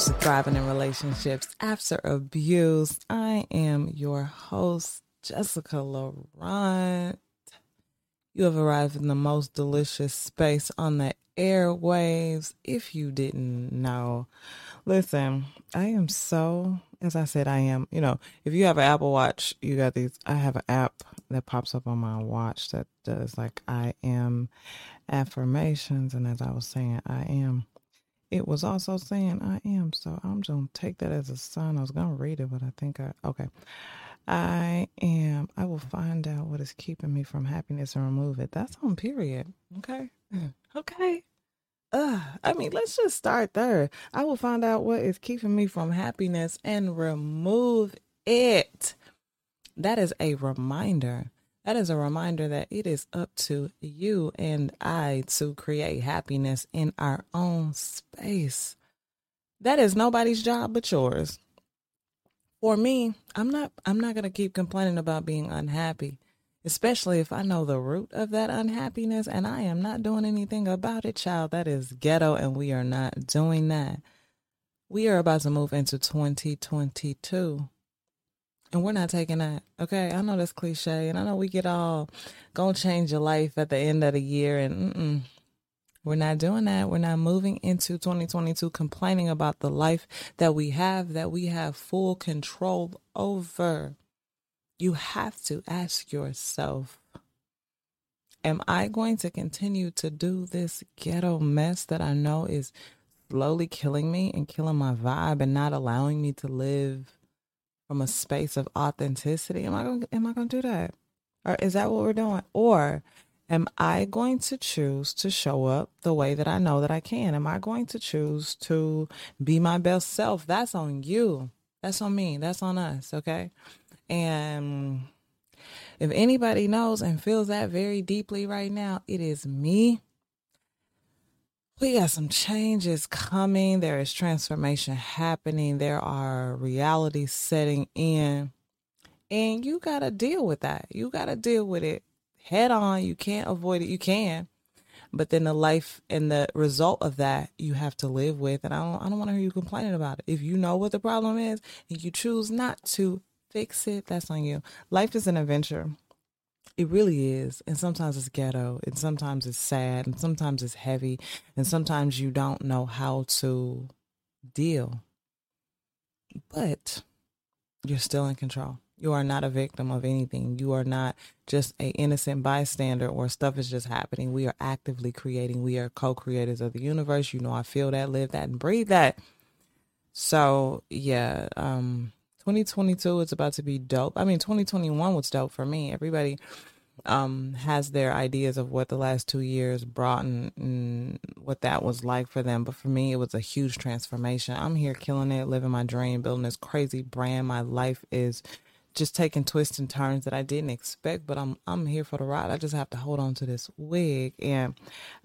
Welcome to Thriving in Relationships After Abuse. I am your host, Jessica Laurent. You have arrived in the most delicious space on the airwaves. If you didn't know, listen, I am so, as I said, I am, you know, if you have an Apple Watch, you got these, I have an app that pops up on my watch that does like I am affirmations. And as I was saying, I am it was also saying I am. So I'm just gonna take that as a sign. I was gonna read it, but I think I okay. I am. I will find out what is keeping me from happiness and remove it. That's on period. Okay. Okay. Uh, I mean, let's just start there. I will find out what is keeping me from happiness and remove it. That is a reminder. That is a reminder that it is up to you and I to create happiness in our own space. That is nobody's job but yours for me, I'm not I'm not going to keep complaining about being unhappy, especially if I know the root of that unhappiness and I am not doing anything about it, child. That is ghetto and we are not doing that. We are about to move into 2022. And we're not taking that. Okay, I know that's cliche, and I know we get all gonna change your life at the end of the year, and mm-mm, we're not doing that. We're not moving into 2022 complaining about the life that we have, that we have full control over. You have to ask yourself Am I going to continue to do this ghetto mess that I know is slowly killing me and killing my vibe and not allowing me to live from a space of authenticity? Am I going am I going to do that? Or is that what we're doing? Or Am I going to choose to show up the way that I know that I can? Am I going to choose to be my best self? That's on you. That's on me. That's on us. Okay. And if anybody knows and feels that very deeply right now, it is me. We got some changes coming. There is transformation happening. There are realities setting in. And you got to deal with that. You got to deal with it head on. You can't avoid it. You can, but then the life and the result of that you have to live with. And I don't, I don't want to hear you complaining about it. If you know what the problem is and you choose not to fix it, that's on you. Life is an adventure. It really is. And sometimes it's ghetto, and sometimes it's sad, and sometimes it's heavy, and sometimes you don't know how to deal. But you're still in control. You are not a victim of anything. You are not just a innocent bystander or stuff is just happening. We are actively creating. We are co-creators of the universe. You know, I feel that, live that, and breathe that. So yeah, um, 2022 is about to be dope. I mean, 2021 was dope for me. Everybody um has their ideas of what the last two years brought and, and, what that was like for them but for me it was a huge transformation i'm here killing it living my dream building this crazy brand my life is just taking twists and turns that I didn't expect, but I'm I'm here for the ride. I just have to hold on to this wig and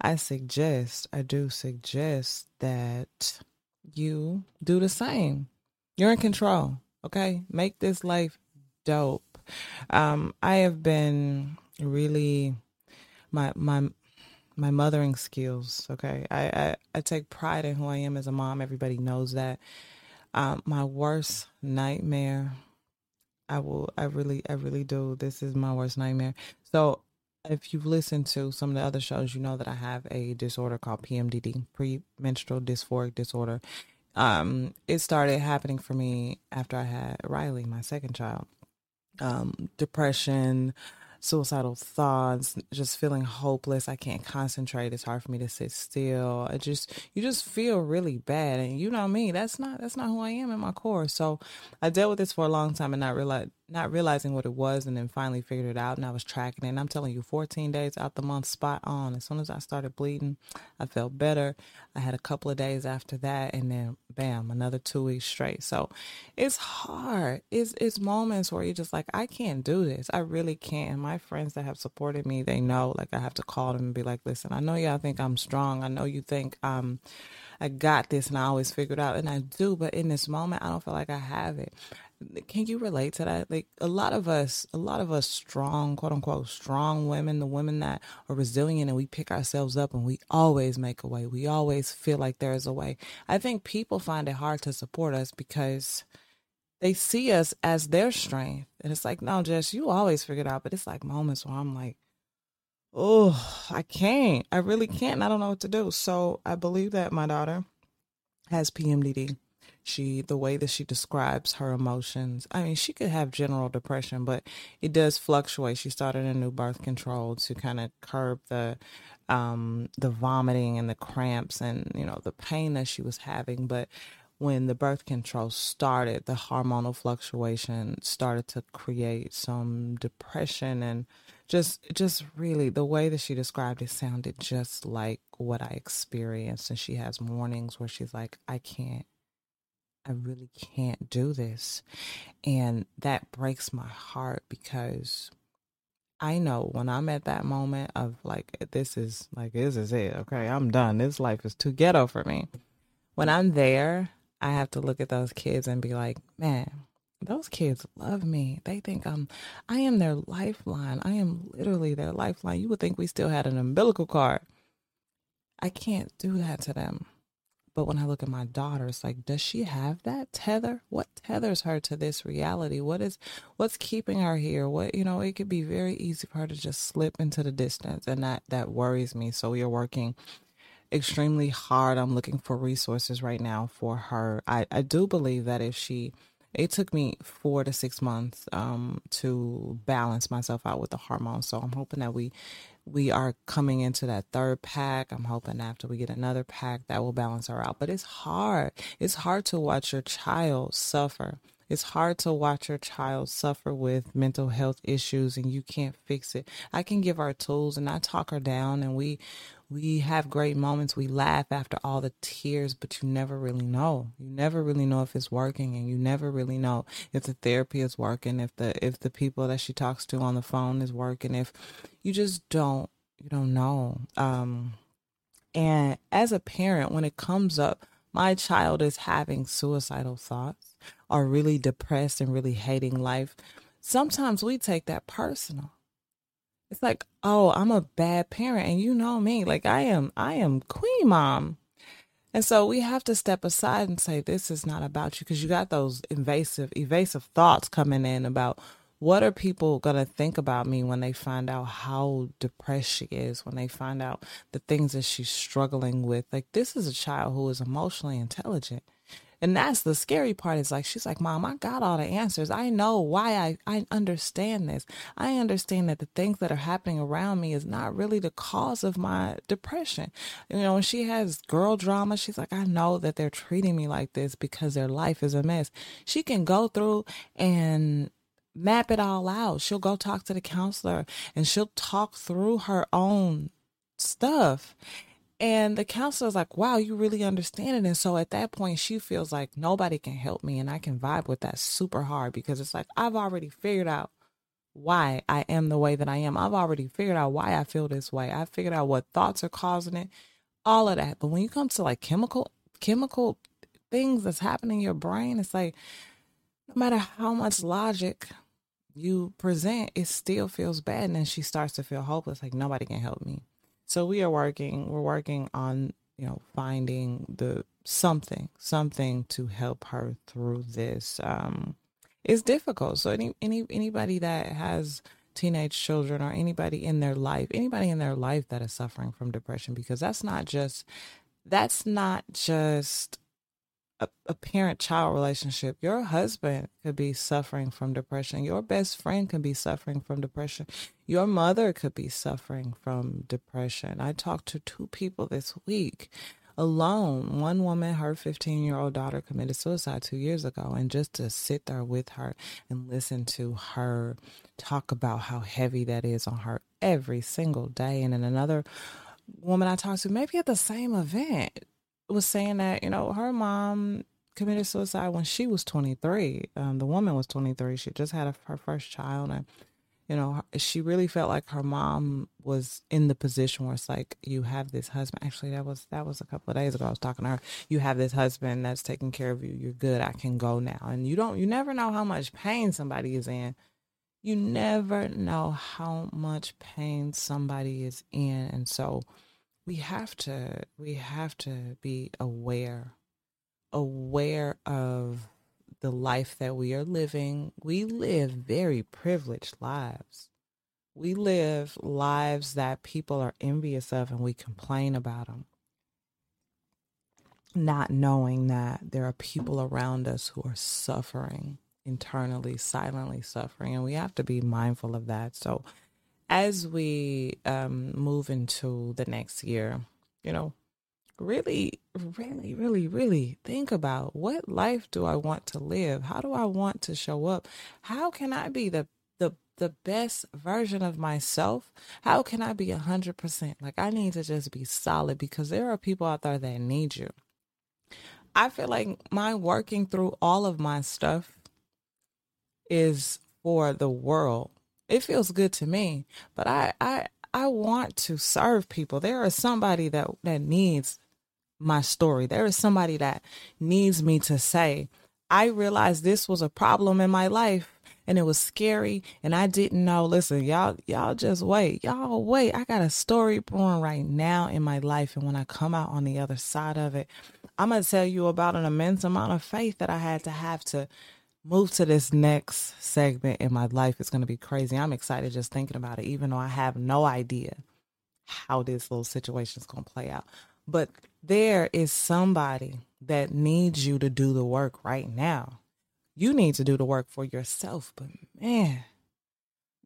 I suggest, I do suggest that you do the same. You're in control, okay? Make this life dope. Um I have been really my my my mothering skills, okay? I I, I take pride in who I am as a mom. Everybody knows that. Um, my worst nightmare I will. I really, I really do. This is my worst nightmare. So, if you've listened to some of the other shows, you know that I have a disorder called PMDD, premenstrual dysphoric disorder. Um, it started happening for me after I had Riley, my second child. Um, depression, suicidal thoughts, just feeling hopeless. I can't concentrate. It's hard for me to sit still. I just you just feel really bad. And you know me, that's not that's not who I am in my core. So I dealt with this for a long time and not realize not realizing what it was and then finally figured it out and I was tracking it. And I'm telling you, 14 days out the month spot on. As soon as I started bleeding, I felt better. I had a couple of days after that and then bam, another two weeks straight. So it's hard. It's it's moments where you're just like, I can't do this. I really can't. And My friends that have supported me, they know like I have to call them and be like, listen, I know y'all think I'm strong. I know you think um I got this and I always figured out and I do, but in this moment I don't feel like I have it. Can you relate to that? Like a lot of us, a lot of us strong, quote unquote, strong women, the women that are resilient and we pick ourselves up and we always make a way. We always feel like there is a way. I think people find it hard to support us because they see us as their strength. And it's like, no, Jess, you always figure it out. But it's like moments where I'm like, oh, I can't. I really can't. I don't know what to do. So I believe that my daughter has PMDD she the way that she describes her emotions. I mean she could have general depression but it does fluctuate. She started a new birth control to kind of curb the um the vomiting and the cramps and you know the pain that she was having. But when the birth control started the hormonal fluctuation started to create some depression and just just really the way that she described it sounded just like what I experienced. And she has mornings where she's like I can't I really can't do this. And that breaks my heart because I know when I'm at that moment of like, this is like, this is it. Okay, I'm done. This life is too ghetto for me. When I'm there, I have to look at those kids and be like, man, those kids love me. They think I'm, I am their lifeline. I am literally their lifeline. You would think we still had an umbilical cord. I can't do that to them. But when I look at my daughter, it's like, does she have that tether? What tethers her to this reality? What is what's keeping her here? What you know, it could be very easy for her to just slip into the distance and that that worries me. So we are working extremely hard. I'm looking for resources right now for her. I, I do believe that if she it took me four to six months um, to balance myself out with the hormones. So I'm hoping that we we are coming into that third pack. I'm hoping after we get another pack that will balance her out. But it's hard. It's hard to watch your child suffer. It's hard to watch your child suffer with mental health issues and you can't fix it. I can give her tools and I talk her down and we we have great moments. We laugh after all the tears, but you never really know. You never really know if it's working and you never really know if the therapy is working, if the if the people that she talks to on the phone is working, if you just don't you don't know. Um and as a parent, when it comes up, my child is having suicidal thoughts or really depressed and really hating life, sometimes we take that personal it's like, oh, I'm a bad parent. And you know me, like I am, I am queen mom. And so we have to step aside and say, this is not about you because you got those invasive, evasive thoughts coming in about what are people going to think about me when they find out how depressed she is, when they find out the things that she's struggling with. Like, this is a child who is emotionally intelligent. And that's the scary part is like, she's like, Mom, I got all the answers. I know why I, I understand this. I understand that the things that are happening around me is not really the cause of my depression. You know, when she has girl drama, she's like, I know that they're treating me like this because their life is a mess. She can go through and map it all out. She'll go talk to the counselor and she'll talk through her own stuff. And the counselor's like, wow, you really understand it. And so at that point, she feels like nobody can help me. And I can vibe with that super hard because it's like, I've already figured out why I am the way that I am. I've already figured out why I feel this way. I figured out what thoughts are causing it, all of that. But when you come to like chemical, chemical things that's happening in your brain, it's like, no matter how much logic you present, it still feels bad. And then she starts to feel hopeless, like nobody can help me. So we are working, we're working on, you know, finding the something, something to help her through this. Um, it's difficult. So any, any, anybody that has teenage children or anybody in their life, anybody in their life that is suffering from depression, because that's not just, that's not just a, a parent child relationship. Your husband could be suffering from depression. Your best friend could be suffering from depression. Your mother could be suffering from depression. I talked to two people this week alone. One woman, her 15 year old daughter committed suicide two years ago. And just to sit there with her and listen to her talk about how heavy that is on her every single day. And then another woman I talked to, maybe at the same event, was saying that you know her mom committed suicide when she was 23. Um, the woman was 23. She just had a, her first child, and you know, she really felt like her mom was in the position where it's like you have this husband. Actually, that was that was a couple of days ago. I was talking to her. You have this husband that's taking care of you. You're good. I can go now. And you don't. You never know how much pain somebody is in. You never know how much pain somebody is in, and so we have to we have to be aware, aware of the life that we are living, we live very privileged lives. We live lives that people are envious of and we complain about them. Not knowing that there are people around us who are suffering internally, silently suffering, and we have to be mindful of that. So, as we um, move into the next year, you know, really, really, really, really think about what life do I want to live? How do I want to show up? How can I be the the the best version of myself? How can I be a hundred percent? Like I need to just be solid because there are people out there that need you. I feel like my working through all of my stuff is for the world. It feels good to me, but I I I want to serve people. There is somebody that that needs my story. There is somebody that needs me to say, I realized this was a problem in my life and it was scary and I didn't know. Listen, y'all y'all just wait. Y'all wait. I got a story brewing right now in my life and when I come out on the other side of it, I'm going to tell you about an immense amount of faith that I had to have to move to this next segment in my life. It's going to be crazy. I'm excited just thinking about it even though I have no idea how this little situation is going to play out. But there is somebody that needs you to do the work right now. You need to do the work for yourself, but man,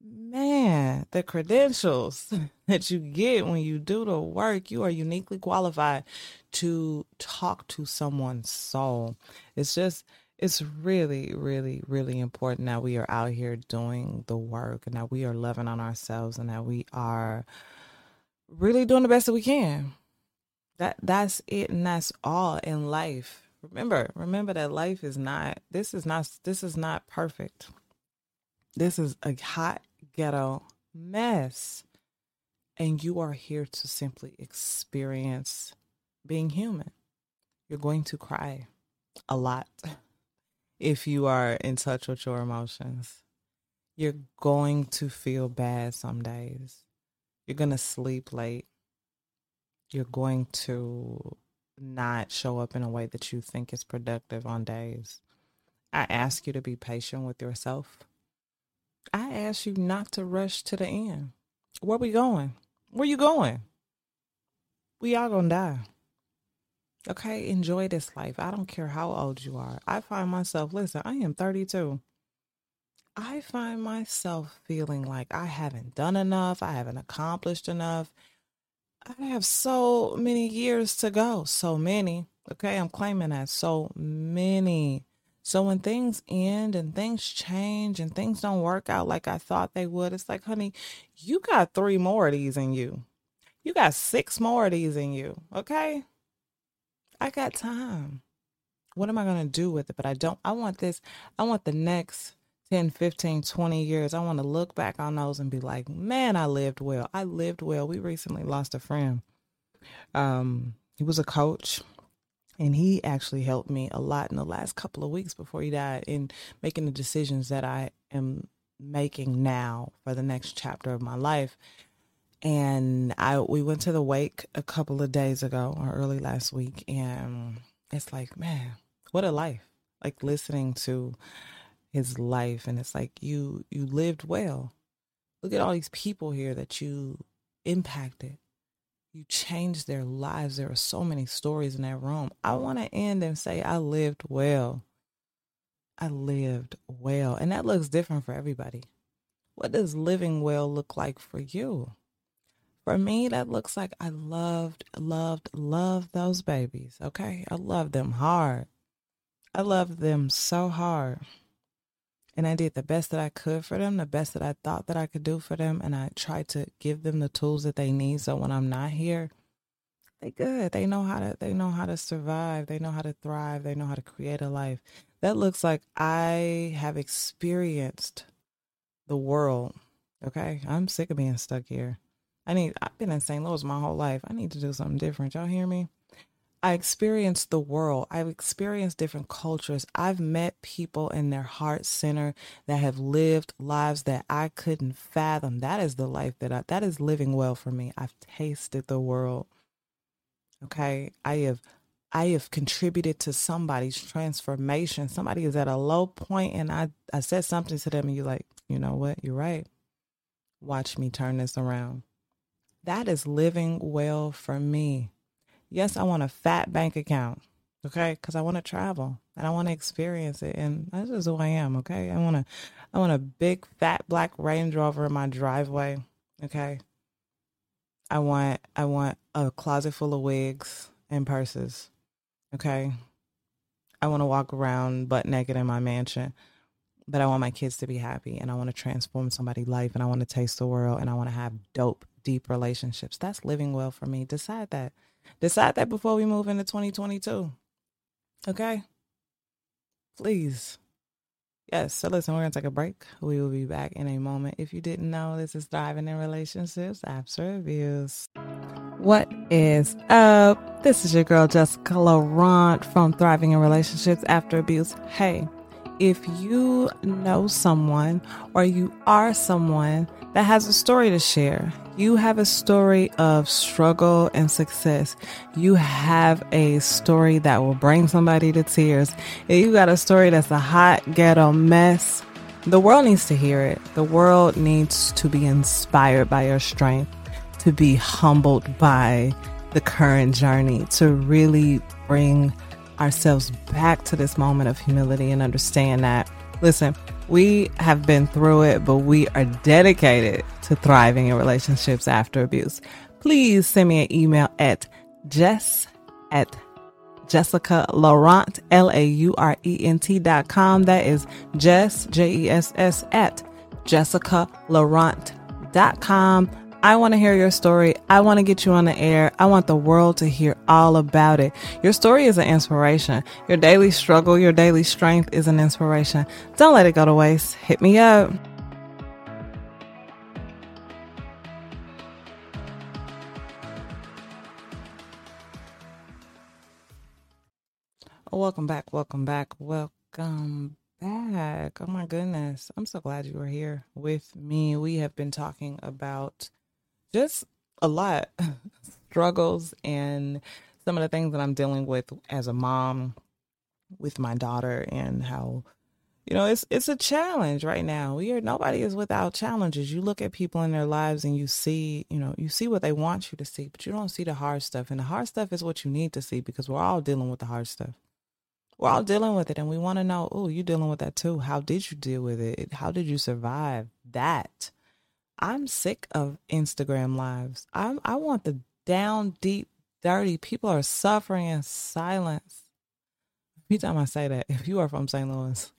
man, the credentials that you get when you do the work, you are uniquely qualified to talk to someone's soul. It's just, it's really, really, really important that we are out here doing the work and that we are loving on ourselves and that we are really doing the best that we can. That that's it and that's all in life. Remember, remember that life is not this is not this is not perfect. This is a hot ghetto mess. And you are here to simply experience being human. You're going to cry a lot if you are in touch with your emotions. You're going to feel bad some days. You're going to sleep late you're going to not show up in a way that you think is productive on days. I ask you to be patient with yourself. I ask you not to rush to the end. Where we going? Where you going? We all gonna die. Okay, enjoy this life. I don't care how old you are. I find myself, listen, I am 32. I find myself feeling like I haven't done enough, I haven't accomplished enough. I have so many years to go. So many. Okay, I'm claiming that. So many. So when things end and things change and things don't work out like I thought they would, it's like, honey, you got three more of these in you. You got six more of these in you. Okay? I got time. What am I going to do with it? But I don't, I want this, I want the next 10, 15, 20 years, I want to look back on those and be like, man, I lived well. I lived well. We recently lost a friend. Um, he was a coach and he actually helped me a lot in the last couple of weeks before he died in making the decisions that I am making now for the next chapter of my life. And I we went to the wake a couple of days ago or early last week and it's like, man, what a life. Like listening to his life and it's like you you lived well. Look at all these people here that you impacted. You changed their lives. There are so many stories in that room. I want to end and say i lived well. I lived well. And that looks different for everybody. What does living well look like for you for me that looks like i loved loved loved those babies okay i loved them hard i loved them so hard and I did the best that I could for them, the best that I thought that I could do for them, and I tried to give them the tools that they need so when I'm not here, they good. They know how to they know how to survive, they know how to thrive, they know how to create a life. That looks like I have experienced the world Okay. I'm sick of being stuck here. I need, I've been in St. Louis my whole life. I need to do something different. Y'all hear me? I experienced the world. I've experienced different cultures. I've met people in their heart center that have lived lives that I couldn't fathom. That is the life that I, that is living well for me. I've tasted the world. Okay. I have, I have contributed to somebody's transformation. Somebody is at a low point and I, I said something to them and you're like, you know what? You're right. Watch me turn this around. That is living well for me. Yes, I want a fat bank account, okay? Because I want to travel and I want to experience it, and that's just who I am, okay? I want to, I want a big fat black Range Rover in my driveway, okay? I want, I want a closet full of wigs and purses, okay? I want to walk around butt naked in my mansion, but I want my kids to be happy, and I want to transform somebody's life, and I want to taste the world, and I want to have dope, deep relationships. That's living well for me. Decide that. Decide that before we move into 2022. Okay? Please. Yes. So listen, we're going to take a break. We will be back in a moment. If you didn't know, this is Thriving in Relationships After Abuse. What is up? This is your girl, Jessica Laurent from Thriving in Relationships After Abuse. Hey, if you know someone or you are someone that has a story to share, you have a story of struggle and success, you have a story that will bring somebody to tears, if you got a story that's a hot ghetto mess, the world needs to hear it. The world needs to be inspired by your strength, to be humbled by the current journey, to really bring ourselves back to this moment of humility and understand that, listen, we have been through it, but we are dedicated to thriving in relationships after abuse. Please send me an email at jess at Jessica Laurent, L A U R E N T dot com. That is Jess, J E S S, at Jessica Laurent dot com. I want to hear your story. I want to get you on the air. I want the world to hear all about it. Your story is an inspiration. Your daily struggle, your daily strength is an inspiration. Don't let it go to waste. Hit me up. Oh, welcome back. Welcome back. Welcome back. Oh my goodness. I'm so glad you are here with me. We have been talking about just a lot struggles and some of the things that I'm dealing with as a mom with my daughter and how you know it's it's a challenge right now. We are nobody is without challenges. You look at people in their lives and you see, you know, you see what they want you to see, but you don't see the hard stuff. And the hard stuff is what you need to see because we're all dealing with the hard stuff. We're all dealing with it and we want to know, oh, you're dealing with that too. How did you deal with it? How did you survive that? I'm sick of Instagram lives. I I want the down deep dirty. People are suffering in silence. Every time I say that, if you are from St. Louis,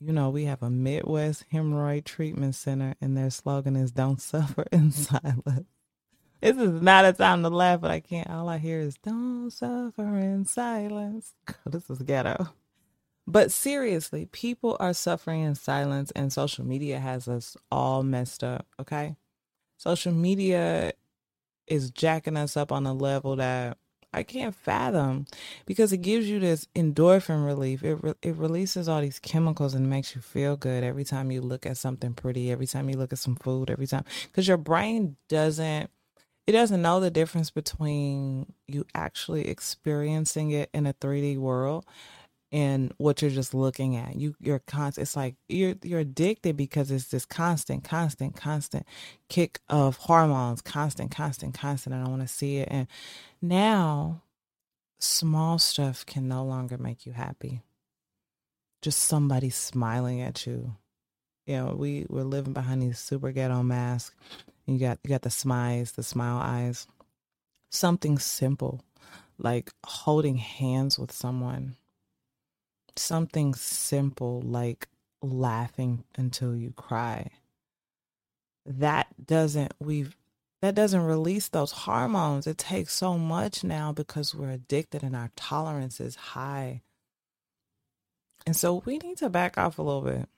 you know we have a Midwest Hemorrhoid Treatment Center, and their slogan is "Don't suffer in silence." This is not a time to laugh, but I can't. All I hear is "Don't suffer in silence." this is ghetto. But seriously, people are suffering in silence, and social media has us all messed up. Okay. Social media is jacking us up on a level that I can't fathom because it gives you this endorphin relief. It, re- it releases all these chemicals and makes you feel good every time you look at something pretty, every time you look at some food, every time because your brain doesn't it doesn't know the difference between you actually experiencing it in a 3D world and what you're just looking at. You you're constant it's like you're you're addicted because it's this constant, constant, constant kick of hormones, constant, constant, constant. I want to see it. And now small stuff can no longer make you happy. Just somebody smiling at you. You know, we, we're living behind these super ghetto masks. You got you got the smiles, the smile eyes. Something simple like holding hands with someone something simple like laughing until you cry. That doesn't we've that doesn't release those hormones. It takes so much now because we're addicted and our tolerance is high. And so we need to back off a little bit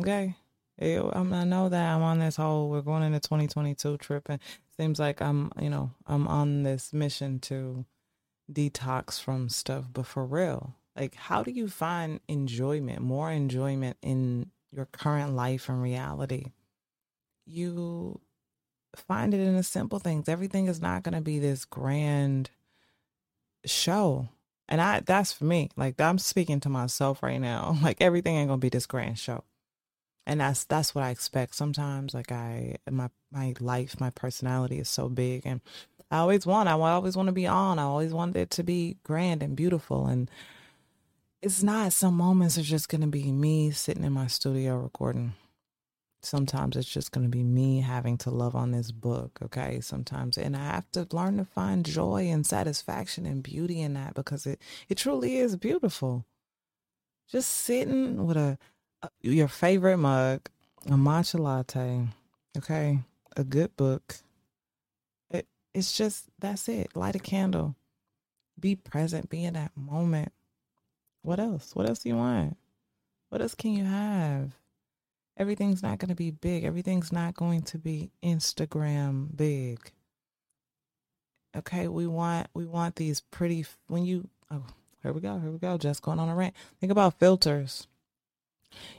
okay? It, um, I know that I'm on this whole we're going into 2022 trip and seems like I'm, you know, I'm on this mission to detox from stuff, but for real, like how do you find enjoyment, more enjoyment in your current life and reality? You find it in the simple things. Everything is not going to be this grand show. And I that's for me. Like I'm speaking to myself right now. Like everything ain't going to be this grand show. And that's that's what I expect. Sometimes like I my my life, my personality is so big and I always want I always want to be on. I always want it to be grand and beautiful and it's not some moments are just going to be me sitting in my studio recording. Sometimes it's just going to be me having to love on this book okay? Sometimes and i have to learn to find joy and satisfaction and beauty in that because it it truly is beautiful. Just sitting with a, a your favorite mug a matcha latte okay? A good book. It, it's just that's it. Light a candle. Be present. Be in that moment what else what else do you want what else can you have everything's not going to be big. Everything's not going to be Instagram big. Okay, we want we want these pretty when you oh here we go here we go just going on a rant. Think about filters.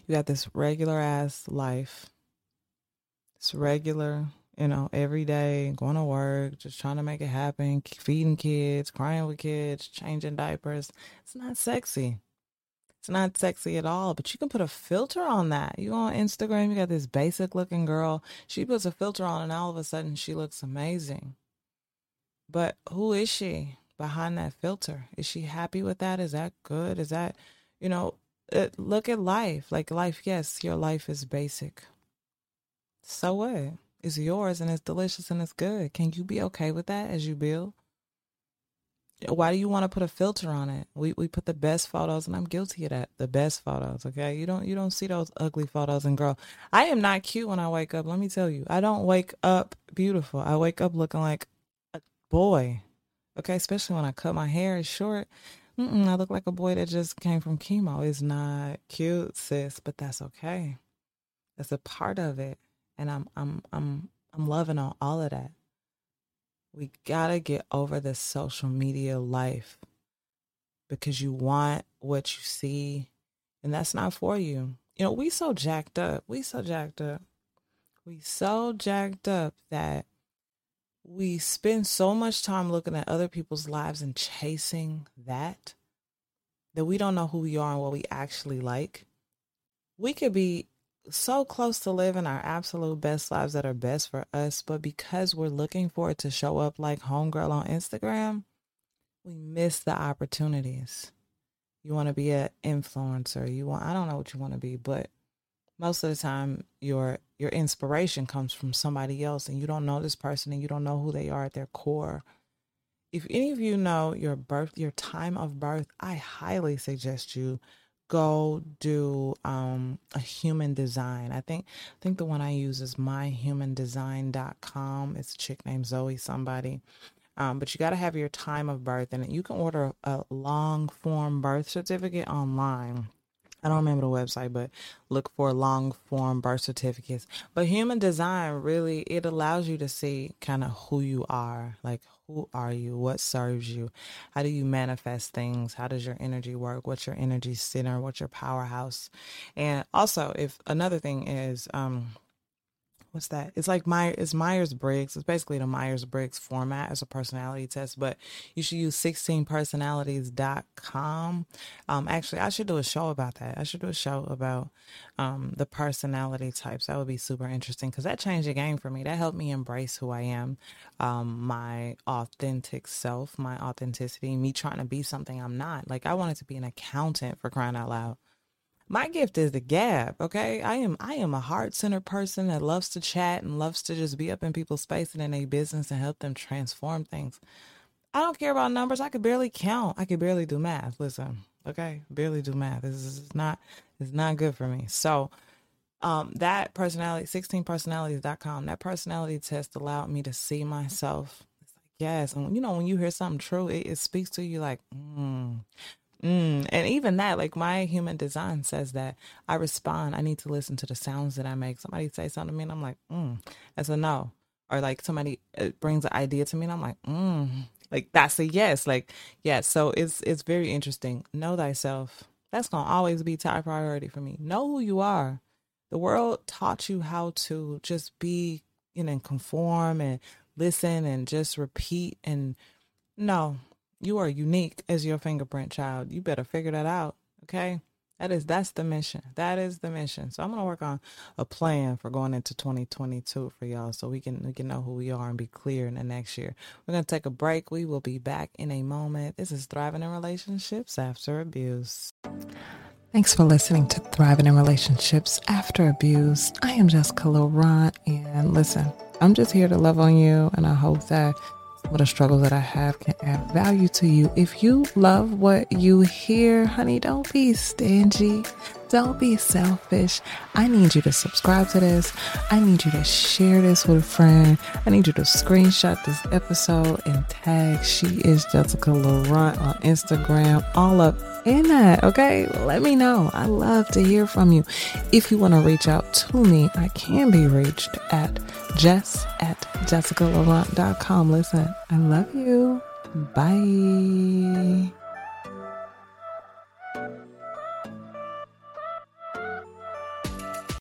You got this regular ass life. It's regular, you know, every day going to work, just trying to make it happen, feeding kids, crying with kids, changing diapers. It's not sexy. It's not sexy at all, but you can put a filter on that. You on Instagram, you got this basic looking girl. She puts a filter on, and all of a sudden, she looks amazing. But who is she behind that filter? Is she happy with that? Is that good? Is that, you know, it, look at life. Like life, yes, your life is basic. So what? It's yours and it's delicious and it's good. Can you be okay with that as you build? why do you want to put a filter on it? We we put the best photos, and I'm guilty of that. The best photos, okay? You don't you don't see those ugly photos. And girl, I am not cute when I wake up. Let me tell you, I don't wake up beautiful. I wake up looking like a boy, okay? Especially when I cut my hair is short. Mm-mm, I look like a boy that just came from chemo. It's not cute, sis, but that's okay. That's a part of it, and I'm I'm I'm I'm loving on all of that. We gotta get over the social media life because you want what you see, and that's not for you. You know, we so jacked up. We so jacked up. We so jacked up that we spend so much time looking at other people's lives and chasing that that we don't know who we are and what we actually like. We could be so close to living our absolute best lives that are best for us, but because we're looking for it to show up like homegirl on Instagram, we miss the opportunities. You want to be an influencer. You want I don't know what you want to be, but most of the time your your inspiration comes from somebody else and you don't know this person and you don't know who they are at their core. If any of you know your birth your time of birth, I highly suggest you go do um, a human design. I think I think the one I use is myhumandesign.com. It's a chick named Zoe somebody. Um, but you got to have your time of birth and you can order a long form birth certificate online. I don't remember the website, but look for long form birth certificates. But human design really it allows you to see kind of who you are, like who are you? What serves you? How do you manifest things? How does your energy work? What's your energy center? What's your powerhouse? And also, if another thing is, um, what's that? It's like my it's Myers Briggs. It's basically the Myers Briggs format as a personality test, but you should use 16personalities.com. Um, actually, I should do a show about that. I should do a show about um, the personality types. That would be super interesting because that changed the game for me. That helped me embrace who I am, um, my authentic self, my authenticity, me trying to be something I'm not. Like I wanted to be an accountant for crying out loud. My gift is the gab, okay? I am I am a heart-centered person that loves to chat and loves to just be up in people's space and in their business and help them transform things. I don't care about numbers. I could barely count. I could barely do math. Listen, okay? Barely do math. This is not it's not good for me. So um, that personality, 16personalities.com, that personality test allowed me to see myself. Yes. And you know, when you hear something true, it, it speaks to you like, mm, Mm, and even that, like my human design says that I respond. I need to listen to the sounds that I make. Somebody say something to me, and I'm like, mm, that's a no. Or like somebody uh, brings an idea to me, and I'm like, mm, like that's a yes. Like yes. So it's it's very interesting. Know thyself. That's gonna always be top priority for me. Know who you are. The world taught you how to just be, you know, conform and listen and just repeat and no, you are unique as your fingerprint child. You better figure that out. Okay. That is that's the mission. That is the mission. So I'm gonna work on a plan for going into 2022 for y'all, so we can we can know who we are and be clear in the next year. We're gonna take a break. We will be back in a moment. This is thriving in relationships after abuse. Thanks for listening to Thriving in Relationships After Abuse. I am Jessica Laurent, and listen, I'm just here to love on you, and I hope that the struggles that I have can add value to you. If you love what you hear, honey, don't be stingy. Don't be selfish. I need you to subscribe to this. I need you to share this with a friend. I need you to screenshot this episode and tag She is Jessica Laurent on Instagram. All up in that, okay? Let me know. I love to hear from you. If you want to reach out to me, I can be reached at jess at jessicalaurent.com. Listen, I love you. Bye.